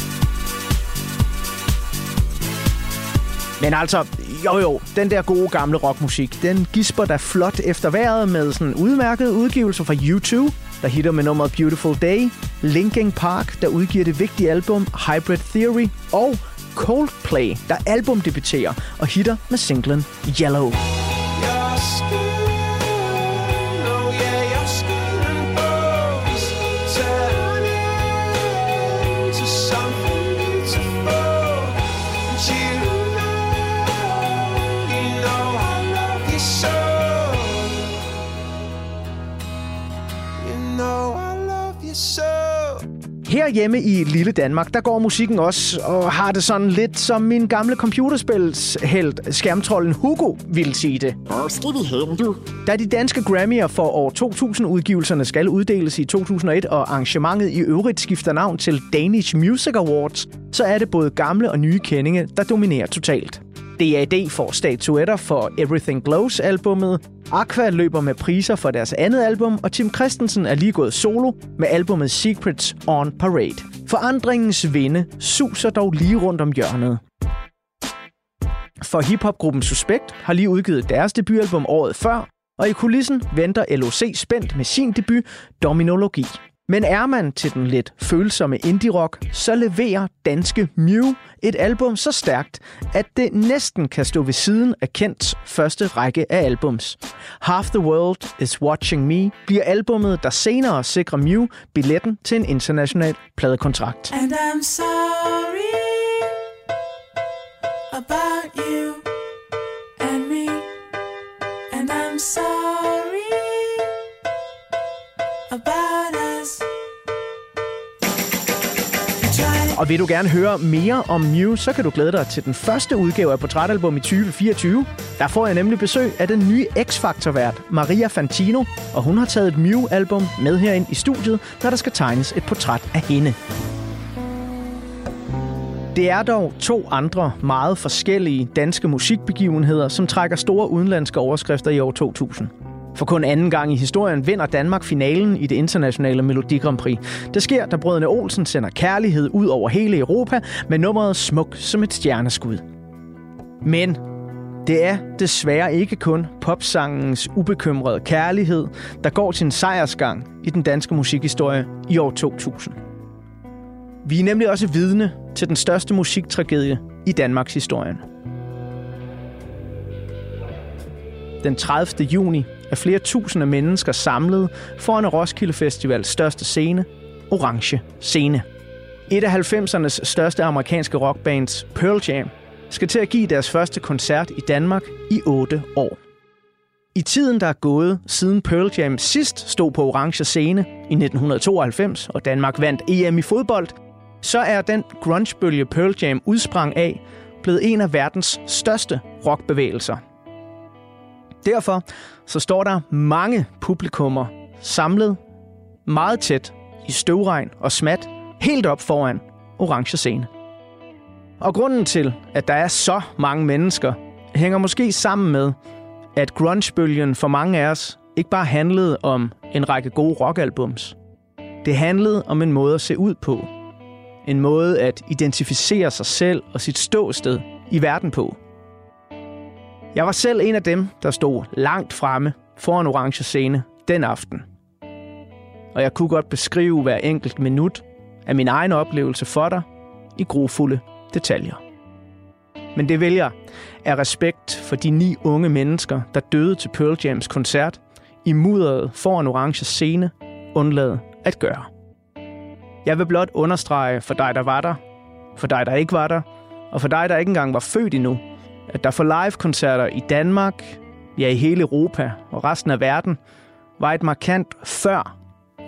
Men altså, jo jo, den der gode gamle rockmusik, den gisper da flot efter vejret med sådan udmærket udgivelser fra U2, der hitter med nummeret Beautiful Day, Linkin Park, der udgiver det vigtige album Hybrid Theory, og Coldplay, der albumdebuterer og hitter med singlen Yellow. Herhjemme i lille Danmark, der går musikken også og har det sådan lidt som min gamle computerspilshelt, skærmtrollen Hugo, ville sige det. Hvor skal vi hen, du? Da de danske Grammy'er for år 2000-udgivelserne skal uddeles i 2001, og arrangementet i øvrigt skifter navn til Danish Music Awards, så er det både gamle og nye kendinge, der dominerer totalt. DAD får statuetter for Everything Glows-albummet, Aqua løber med priser for deres andet album, og Tim Christensen er lige gået solo med albumet Secrets on Parade. Forandringens vinde suser dog lige rundt om hjørnet. For hiphopgruppen Suspekt har lige udgivet deres debutalbum året før, og i kulissen venter LOC spændt med sin debut, Dominologi. Men er man til den lidt følsomme indie-rock, så leverer danske Mew et album så stærkt, at det næsten kan stå ved siden af Kents første række af albums. Half the World is Watching Me bliver albummet, der senere sikrer Mew billetten til en international pladekontrakt. And I'm sorry about you and me. And I'm sorry Og vil du gerne høre mere om Mew, så kan du glæde dig til den første udgave af Portrætalbum i 2024. Der får jeg nemlig besøg af den nye X-Factor-vært, Maria Fantino, og hun har taget et Mew-album med herind i studiet, når der skal tegnes et portræt af hende. Det er dog to andre meget forskellige danske musikbegivenheder, som trækker store udenlandske overskrifter i år 2000. For kun anden gang i historien vinder Danmark finalen i det internationale Melodi Grand Prix. Det sker, da brødrene Olsen sender kærlighed ud over hele Europa med nummeret Smuk som et stjerneskud. Men det er desværre ikke kun popsangens ubekymrede kærlighed, der går sin sejrsgang i den danske musikhistorie i år 2000. Vi er nemlig også vidne til den største musiktragedie i Danmarks historie. Den 30. juni af flere tusinde mennesker samlet foran Roskilde Festivals største scene, Orange Scene. Et af 90'ernes største amerikanske rockbands, Pearl Jam, skal til at give deres første koncert i Danmark i 8 år. I tiden, der er gået, siden Pearl Jam sidst stod på Orange Scene i 1992, og Danmark vandt EM i fodbold, så er den grungebølge Pearl Jam udsprang af blevet en af verdens største rockbevægelser. Derfor så står der mange publikummer samlet meget tæt i støvregn og smat helt op foran Orange Scene. Og grunden til, at der er så mange mennesker, hænger måske sammen med, at grungebølgen for mange af os ikke bare handlede om en række gode rockalbums. Det handlede om en måde at se ud på. En måde at identificere sig selv og sit ståsted i verden på. Jeg var selv en af dem, der stod langt fremme foran orange scene den aften. Og jeg kunne godt beskrive hver enkelt minut af min egen oplevelse for dig i grofulde detaljer. Men det vælger af respekt for de ni unge mennesker, der døde til Pearl Jams koncert i mudderet foran orange scene, undlade at gøre. Jeg vil blot understrege for dig, der var der, for dig, der ikke var der, og for dig, der ikke engang var født endnu, at der for live-koncerter i Danmark, ja i hele Europa og resten af verden, var et markant før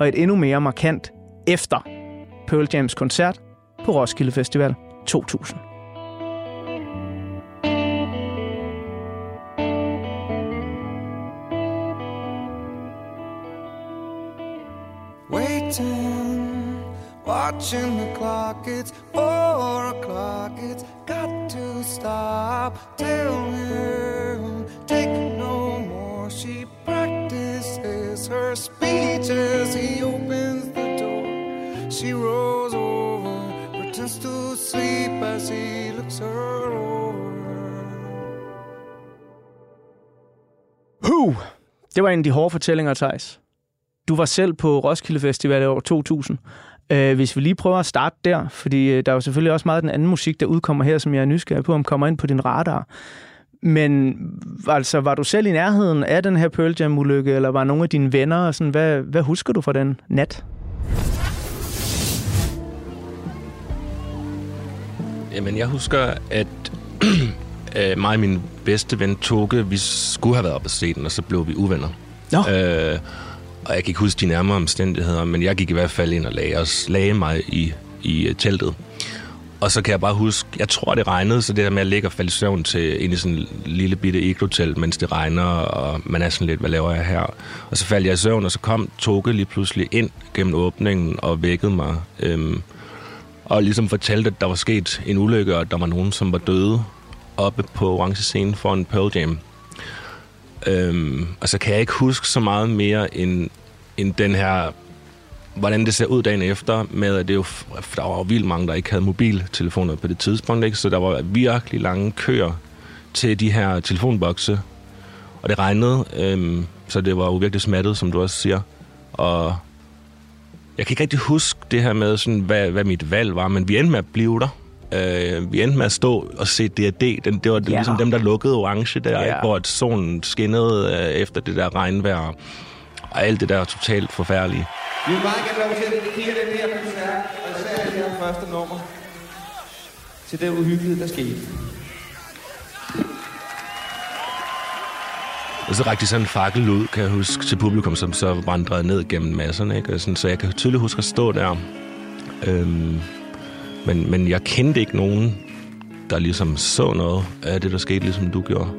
og et endnu mere markant efter Pearl Jams koncert på Roskilde Festival 2000. watching. the clock. It's four o'clock. It's got to stop. Tell him, take no more. She practices her speech as he opens the door. She rolls over, pretends to sleep as he looks her over. Who? Det var en af de hårde fortællinger, Thijs. Du var selv på Roskilde Festival i år 2000. Øh, hvis vi lige prøver at starte der, fordi øh, der er jo selvfølgelig også meget af den anden musik, der udkommer her, som jeg er nysgerrig på, om kommer ind på din radar. Men altså, var du selv i nærheden af den her Pearl Jam-ulykke, eller var nogle af dine venner, og sådan, hvad, hvad husker du fra den nat? Jamen, jeg husker, at øh, mig og min bedste ven Toge, vi skulle have været oppe at se den, og så blev vi uvenner. Nå. Øh, og jeg kan ikke huske de nærmere omstændigheder, men jeg gik i hvert fald ind og lagde, os, lagde mig i, i øh, teltet. Og så kan jeg bare huske, jeg tror, det regnede, så det der med at ligge og falde i søvn til ind i sådan en lille bitte iglotelt, mens det regner, og man er sådan lidt, hvad laver jeg her? Og så faldt jeg i søvn, og så kom Toge lige pludselig ind gennem åbningen og vækkede mig. Øhm, og ligesom fortalte, at der var sket en ulykke, og at der var nogen, som var døde oppe på orange scenen for en Pearl Jam. Øhm, og så kan jeg ikke huske så meget mere end, end den her, hvordan det ser ud dagen efter, med at det jo, der var jo vildt mange, der ikke havde mobiltelefoner på det tidspunkt, ikke? så der var virkelig lange køer til de her telefonbokse, og det regnede, øhm, så det var jo virkelig smattet, som du også siger. Og jeg kan ikke rigtig huske det her med, sådan, hvad, hvad mit valg var, men vi endte med at blive der. Øh, vi endte med at stå og se D&D. Den, det var Ja. ligesom dem, der lukkede orange der, Ja. ja. hvor at solen skinnede øh, efter det der regnvejr. Og alt det der totalt forfærdelige. Vi vil meget gerne lov til at dedikere den her koncert, og især det her første nummer, til det uhyggelige, der skete. Og så rakte de sådan en fakkel ud, kan jeg huske, til publikum, som så vandrede ned gennem masserne. Ikke? Og sådan, så jeg kan tydeligt huske at stå der. Øhm, men, men jeg kendte ikke nogen, der ligesom så noget af det, der skete, ligesom du gjorde.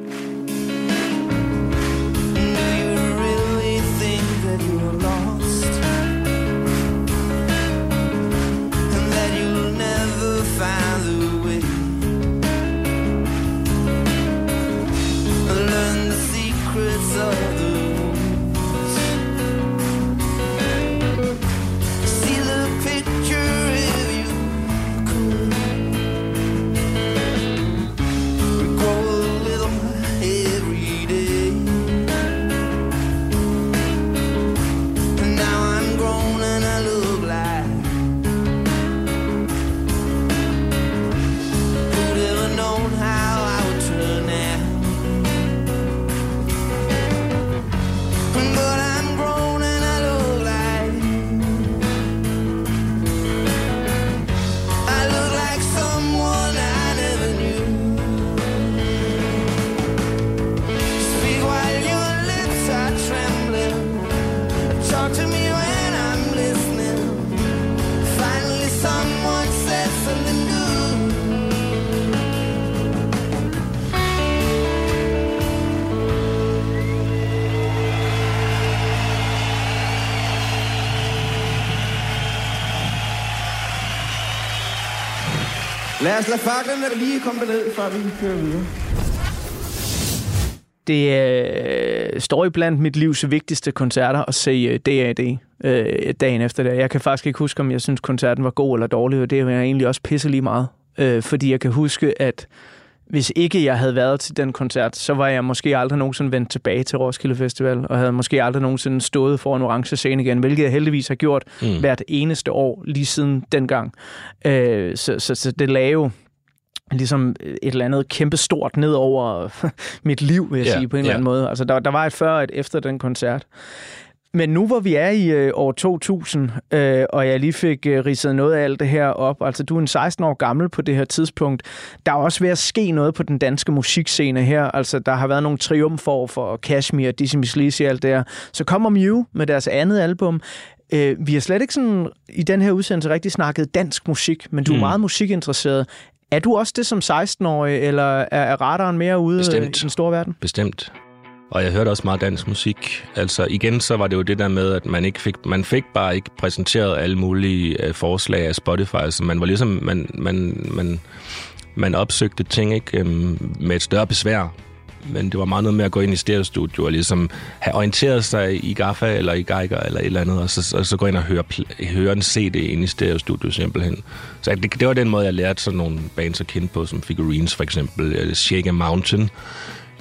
Lad os lade faklerne lige komme ned, før vi kører videre. Det øh, står i blandt mit livs vigtigste koncerter at se øh, D.A.D. Øh, dagen efter det. Jeg kan faktisk ikke huske, om jeg synes, koncerten var god eller dårlig, og det er jeg egentlig også pisse lige meget. Øh, fordi jeg kan huske, at hvis ikke jeg havde været til den koncert, så var jeg måske aldrig nogensinde vendt tilbage til Roskilde Festival, og havde måske aldrig nogensinde stået foran orange scene igen, hvilket jeg heldigvis har gjort mm. hvert eneste år lige siden dengang. Øh, så, så, så det lagde jo ligesom et eller andet kæmpe stort ned over mit liv, vil jeg Ja, sige, på en eller ja. anden måde. Altså, der, der var et før og et efter den koncert. Men nu hvor vi er i øh, år 2000, øh, og jeg lige fik øh, ridset noget af alt det her op, altså du er en 16 år gammel på det her tidspunkt, der er også ved at ske noget på den danske musikscene her. Altså der har været nogle triumfer for Kashmir, Dizzy Miss Lizzy og alt det her. Så kommer Mew med deres andet album. Øh, vi har slet ikke sådan i den her udsendelse rigtig snakket dansk musik, men du er Mm. meget musikinteresseret. Er du også det som 16-årig, eller er, er radaren mere ude øh, Bestemt. i den store verden? Bestemt. Og jeg hørte også meget dansk musik. Altså igen, så var det jo det der med, at man ikke fik, man fik bare ikke præsenteret alle mulige øh, forslag af Spotify. Så man var ligesom, man, man, man, man opsøgte ting ikke, øhm, med et større besvær. Men det var meget noget med at gå ind i stereostudio og ligesom have orienteret sig i Gaffa eller i Geiger eller et eller andet, og så, og så gå ind og høre, pl- høre en CD ind i stereostudio simpelthen. Så det, det var den måde, jeg lærte sådan nogle bands at kende på, som Figurines for eksempel, Shake a Mountain.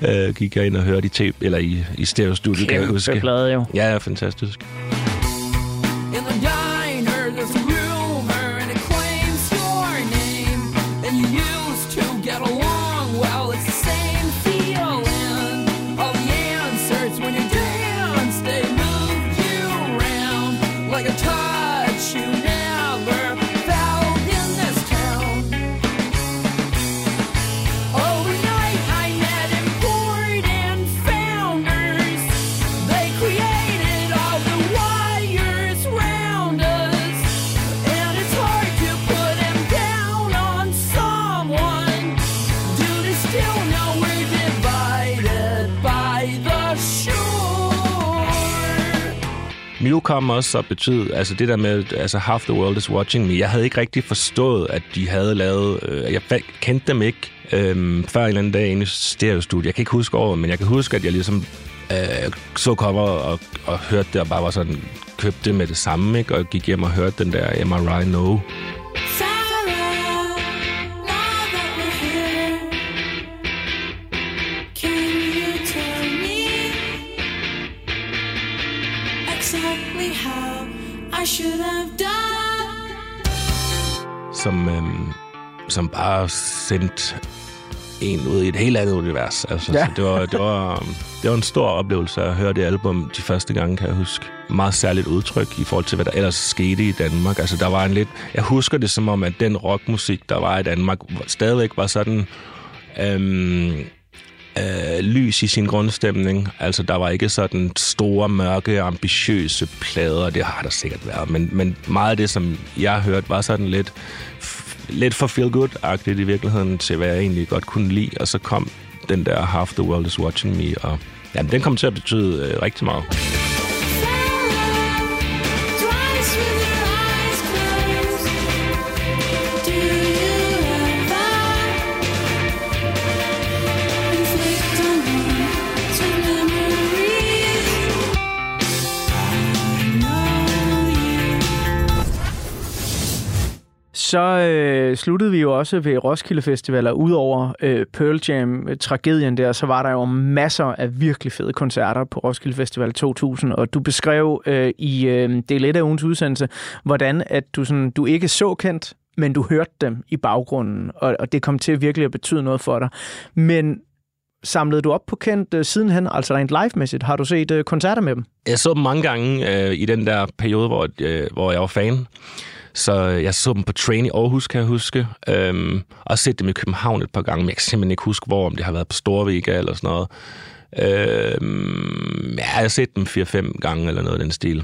Øh, gik jeg ind og hørte i, tape, eller i, i stereostudio, kan jeg huske. Kæmpe plade jo. Ja, ja, fantastisk. In the Mew kom også og betyde, altså det der med, altså half the world is watching me. Jeg havde ikke rigtig forstået, at de havde lavet, øh, jeg kendte dem ikke øh, før en eller anden dag inde i stereostudiet. Jeg kan ikke huske året, men jeg kan huske, at jeg ligesom øh, så kommer og, og hørte det, og bare var sådan, købte det med det samme, ikke? og gik hjem og hørte den der MRI No. Som, øhm, som bare sendte en ud i et helt andet univers. Altså, Ja. så det, var, det, var, øhm, det var en stor oplevelse at høre det album de første gange, kan jeg huske. Meget særligt udtryk i forhold til, hvad der ellers skete i Danmark. Altså, der var en lidt... Jeg husker det som om, at den rockmusik, der var i Danmark, stadigvæk var sådan... Øhm, øh, lys i sin grundstemning. Altså, der var ikke sådan store, mørke, ambitiøse plader. Det har der sikkert været. Men, men meget af det, som jeg hørte, var sådan lidt, f- lidt for feel-good-agtigt i virkeligheden til, hvad jeg egentlig godt kunne lide. Og så kom den der Half the World is Watching Me, og jamen, den kom til at betyde øh, rigtig meget. Så øh, sluttede vi jo også ved Roskilde Festival, og udover øh, Pearl Jam-tragedien øh, der, så var der jo masser af virkelig fede koncerter på Roskilde Festival 2000, og du beskrev øh, i øh, del 1 af ugens udsendelse, hvordan at du, sådan, du ikke så kendt, men du hørte dem i baggrunden, og, og det kom til virkelig at betyde noget for dig. Men samlede du op på kendt øh, sidenhen, altså rent live-mæssigt? Har du set øh, koncerter med dem? Jeg så dem mange gange øh, i den der periode, hvor, øh, hvor jeg var fan. Så øh, jeg så dem på Train i Aarhus, kan jeg huske. Øhm, og set dem i København et par gange, men jeg kan simpelthen ikke huske, hvor, om det har været på Storvika eller sådan noget. Øhm, ja, jeg har set dem 4-5 gange eller noget af den stil.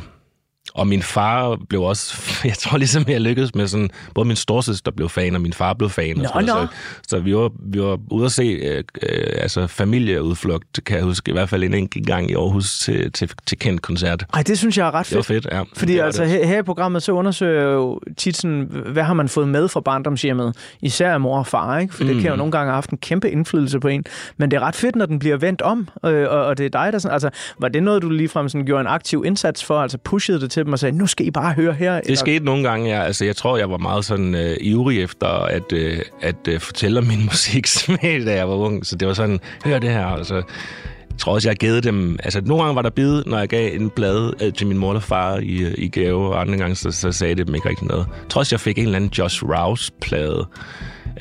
Og min far blev også, jeg tror ligesom, jeg lykkedes med sådan, både min storsøster blev fan, og min far blev fan. Nå, og sådan nå. Så, så vi, var, vi var ude at se øh, øh, altså familieudflugt, kan jeg huske, i hvert fald en enkelt gang i Aarhus til, til, til kendt koncert. Ej, det synes jeg er ret Det var fedt. fedt, ja. Fordi det altså, det. her, i programmet, så undersøger jeg jo tit sådan, hvad har man fået med fra barndomshjemmet? Især af mor og far, ikke? For det kan jo Mhm. nogle gange have haft en kæmpe indflydelse på en. Men det er ret fedt, når den bliver vendt om, øh, og, og det er dig, der sådan, altså, var det noget, du ligefrem sådan gjorde en aktiv indsats for? Altså pushede det til dem og sagde, nu skal I bare høre her? Det skete nogle gange, ja. Altså, jeg tror, jeg var meget sådan øh, ivrig efter at, øh, at øh, fortælle om min musiksmag, da jeg var ung. Så det var sådan, hør det her. Altså, jeg tror også, jeg givet dem... Altså, nogle gange var der bid, når jeg gav en blad øh, til min mor og far i, øh, i gave, og andre gange, så, så sagde det dem ikke rigtig noget. Jeg tror også, jeg fik en eller anden Josh Rouse-plade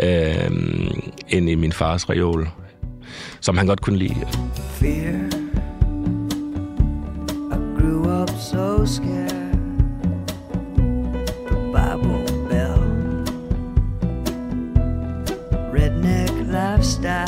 øh, ind i min fars reol, som han godt kunne lide. fear. Grew up so scared. The Bible Belt, redneck lifestyle.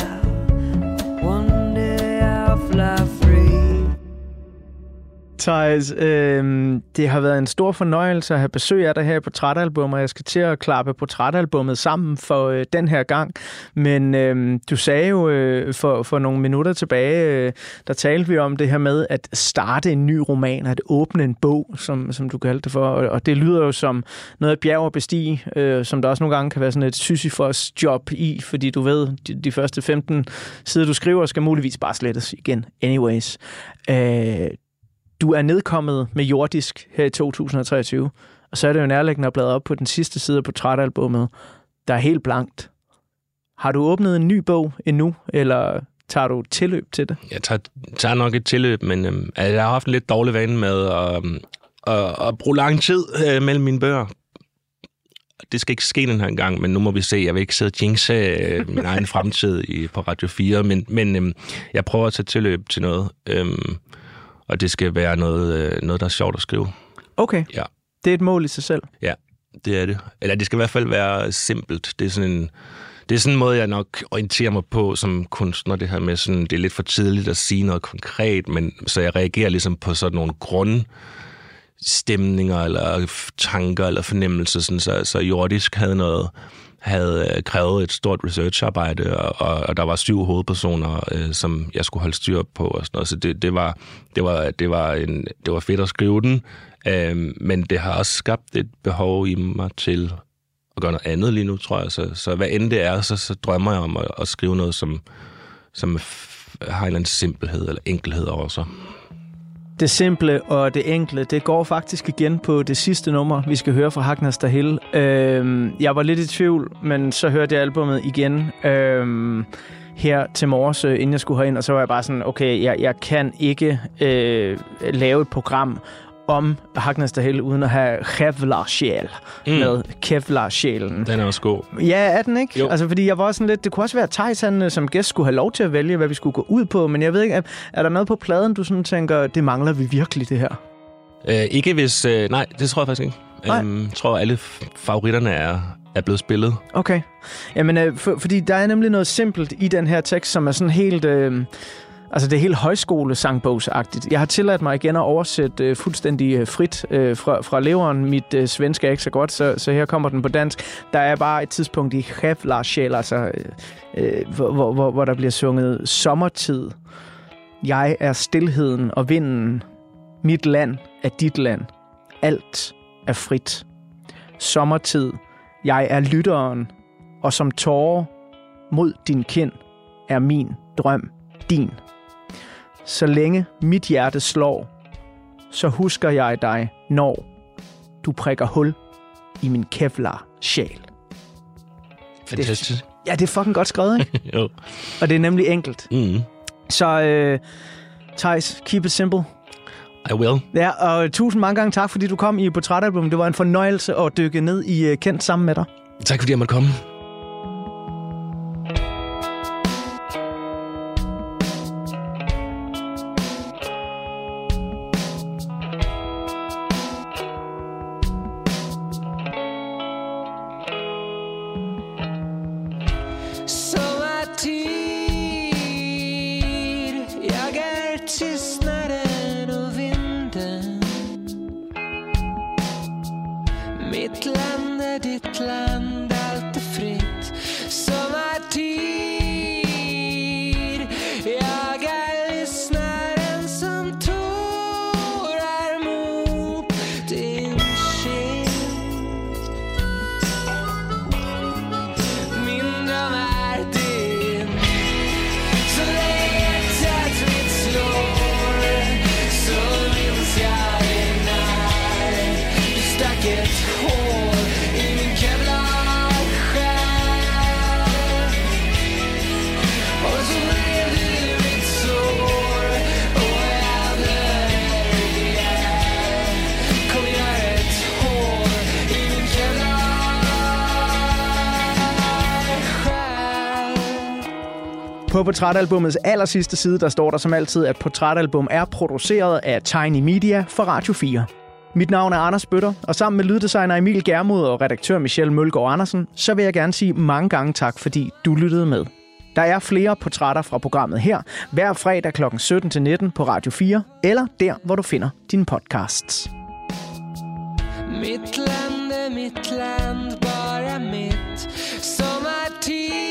Thijs, øh, det har været en stor fornøjelse at have besøg af dig her i Portrætalbum, og jeg skal til at klappe portrætalbummet sammen for øh, den her gang. Men øh, du sagde jo øh, for, for nogle minutter tilbage, øh, der talte vi om det her med at starte en ny roman, at åbne en bog, som, som du kaldte det for. Og, og det lyder jo som noget af bjerg at bestige, øh, som der også nogle gange kan være sådan et Sisyfos job i, fordi du ved, de, de første 15 sider, du skriver, skal muligvis bare slettes igen. Anyways. Øh, du er nedkommet med jordisk her i 2023, og så er det jo nærliggende at bladre op på den sidste side af portrætalbummet, der er helt blankt. Har du åbnet en ny bog endnu, eller tager du tilløb til det? Jeg tager, tager nok et tilløb, men øh, jeg har haft en lidt dårlig vane med at, øh, at, bruge lang tid øh, mellem mine bøger. Det skal ikke ske den her gang, men nu må vi se. Jeg vil ikke sidde og jinxe øh, min egen fremtid i, på Radio 4, men, men øh, jeg prøver at tage tilløb til noget. Øh, og det skal være noget, øh, noget, der er sjovt at skrive. Okay, Ja. det er et mål i sig selv. Ja, det er det. Eller det skal i hvert fald være simpelt. Det er sådan en, det er sådan en måde, jeg nok orienterer mig på som kunstner, det her med sådan, det er lidt for tidligt at sige noget konkret, men så jeg reagerer ligesom på sådan nogle grundstemninger, eller f- tanker, eller fornemmelser, sådan, så, så jordisk havde noget, havde øh, krævet et stort researcharbejde, og, og, og der var syv hovedpersoner, øh, som jeg skulle holde styr på, og sådan noget. så det, det, var, det, var, det, var en, det var fedt at skrive den, øh, men det har også skabt et behov i mig til at gøre noget andet lige nu, tror jeg. Så, så hvad end det er, så, så drømmer jeg om at, at skrive noget, som, som har en eller anden simpelhed eller enkelhed over sig. Det simple og det enkle, det går faktisk igen på det sidste nummer, vi skal høre fra Hagnas Hill. Øhm, jeg var lidt i tvivl, men så hørte jeg albumet igen øhm, her til morges, øh, inden jeg skulle herind, og så var jeg bare sådan, okay, jeg, jeg kan ikke øh, lave et program om Hagnas Hill uden at have Kevlar-sjæl mm. med Kevlar-sjælen. Den er også god. Ja, er den ikke? Jo. Altså, fordi jeg var sådan lidt... Det kunne også være, at Thijs, han, øh, som gæst skulle have lov til at vælge, hvad vi skulle gå ud på. Men jeg ved ikke, er, er der noget på pladen, du sådan tænker, det mangler vi virkelig, det her? Øh, ikke hvis... Øh, nej, det tror jeg faktisk ikke. Nej. Øhm, jeg tror, alle favoritterne er, er blevet spillet. Okay. Jamen, øh, for, fordi der er nemlig noget simpelt i den her tekst, som er sådan helt... Øh, altså, det er helt højskole-sangbogsagtigt. Jeg har tilladt mig igen at oversætte øh, fuldstændig øh, frit øh, fra, fra leveren. Mit øh, svensk er ikke så godt, så, så her kommer den på dansk. Der er bare et tidspunkt i Kevlar-sjæl, altså, øh, øh, hvor, hvor, hvor, hvor der bliver sunget sommertid. Jeg er stilheden og vinden. Mit land er dit land. Alt er frit. Sommertid. Jeg er lytteren, og som tårer mod din kind er min drøm din. Så længe mit hjerte slår, så husker jeg dig, når du prikker hul i min Kevlar-sjæl. Fantastisk. Ja, det er fucking godt skrevet, ikke? jo. og det er nemlig enkelt. Mm. Så øh, Thijs, keep it simple. I will. Ja, og tusind mange gange tak, fordi du kom i Portrætalbum. Det var en fornøjelse at dykke ned i øh, Kendt sammen med dig. Tak fordi jeg måtte komme. På aller sidste side, der står der som altid, at portrætalbum er produceret af Tiny Media for Radio 4. Mit navn er Anders Bøtter, og sammen med lyddesigner Emil Germod og redaktør Michelle Mølgaard Andersen, så vil jeg gerne sige mange gange tak, fordi du lyttede med. Der er flere portrætter fra programmet her, hver fredag kl. 17-19 på Radio 4, eller der, hvor du finder dine podcasts. Mitt land mitt land, bare mitt Sommartid